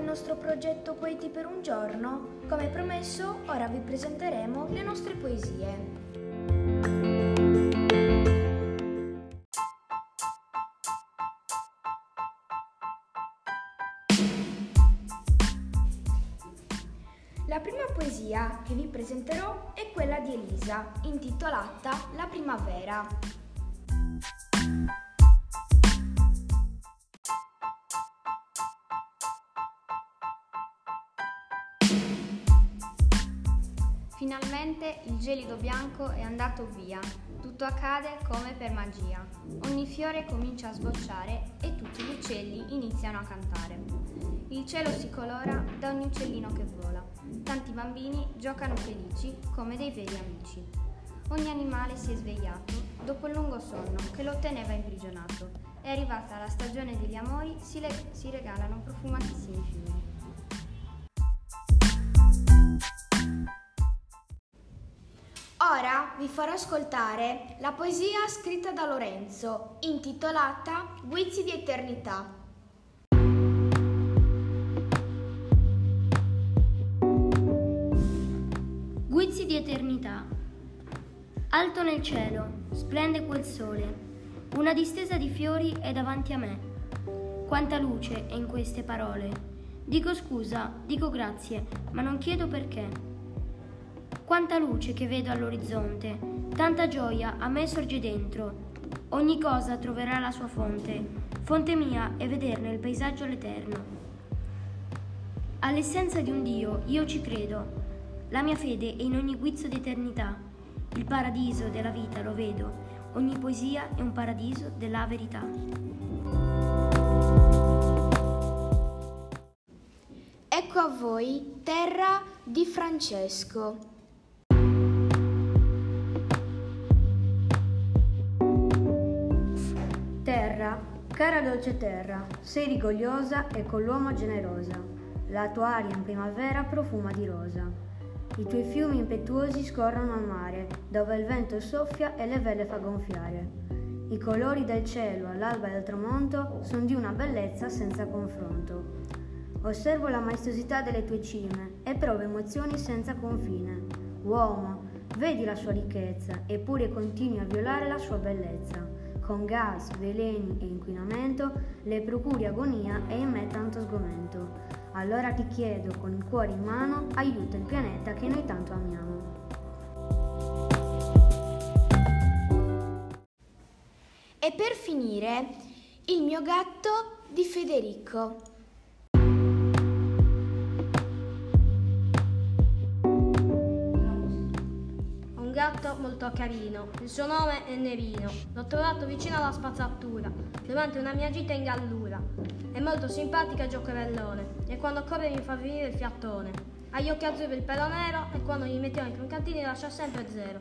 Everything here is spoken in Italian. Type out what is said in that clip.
nostro progetto Poeti per un giorno? Come promesso, ora vi presenteremo le nostre poesie. La prima poesia che vi presenterò è quella di Elisa, intitolata La primavera. Finalmente il gelido bianco è andato via, tutto accade come per magia. Ogni fiore comincia a sbocciare e tutti gli uccelli iniziano a cantare. Il cielo si colora da ogni uccellino che vola. Tanti bambini giocano felici come dei veri amici. Ogni animale si è svegliato dopo il lungo sonno che lo teneva imprigionato. È arrivata la stagione degli amori, si, le- si regalano profumatissimi fiori. Ora vi farò ascoltare la poesia scritta da Lorenzo, intitolata Guizzi di eternità. Guizzi di eternità. Alto nel cielo, splende quel sole. Una distesa di fiori è davanti a me. Quanta luce è in queste parole. Dico scusa, dico grazie, ma non chiedo perché. Quanta luce che vedo all'orizzonte, tanta gioia a me sorge dentro. Ogni cosa troverà la sua fonte, fonte mia è vederne il paesaggio all'eterno. All'essenza di un Dio io ci credo, la mia fede è in ogni guizzo d'eternità. Il paradiso della vita lo vedo, ogni poesia è un paradiso della verità. Ecco a voi Terra di Francesco. Terra, cara dolce terra, sei rigogliosa e con l'uomo generosa. La tua aria in primavera profuma di rosa. I tuoi fiumi impetuosi scorrono al mare, dove il vento soffia e le vele fa gonfiare. I colori del cielo all'alba e al tramonto sono di una bellezza senza confronto. Osservo la maestosità delle tue cime e provo emozioni senza confine. Uomo, vedi la sua ricchezza, eppure continui a violare la sua bellezza. Con gas, veleni e inquinamento le procuri agonia e in me tanto sgomento. Allora ti chiedo, con il cuore in mano, aiuta il pianeta che noi tanto amiamo. E per finire, il mio gatto di Federico. Gatto molto carino, il suo nome è Nerino. L'ho trovato vicino alla spazzatura, durante una mia gita in gallura. È molto simpatico e giocherellone, e quando corre mi fa venire il fiattone. Ha gli occhi azzurri il pelo nero, e quando gli mettiamo i croccantini lascia sempre zero.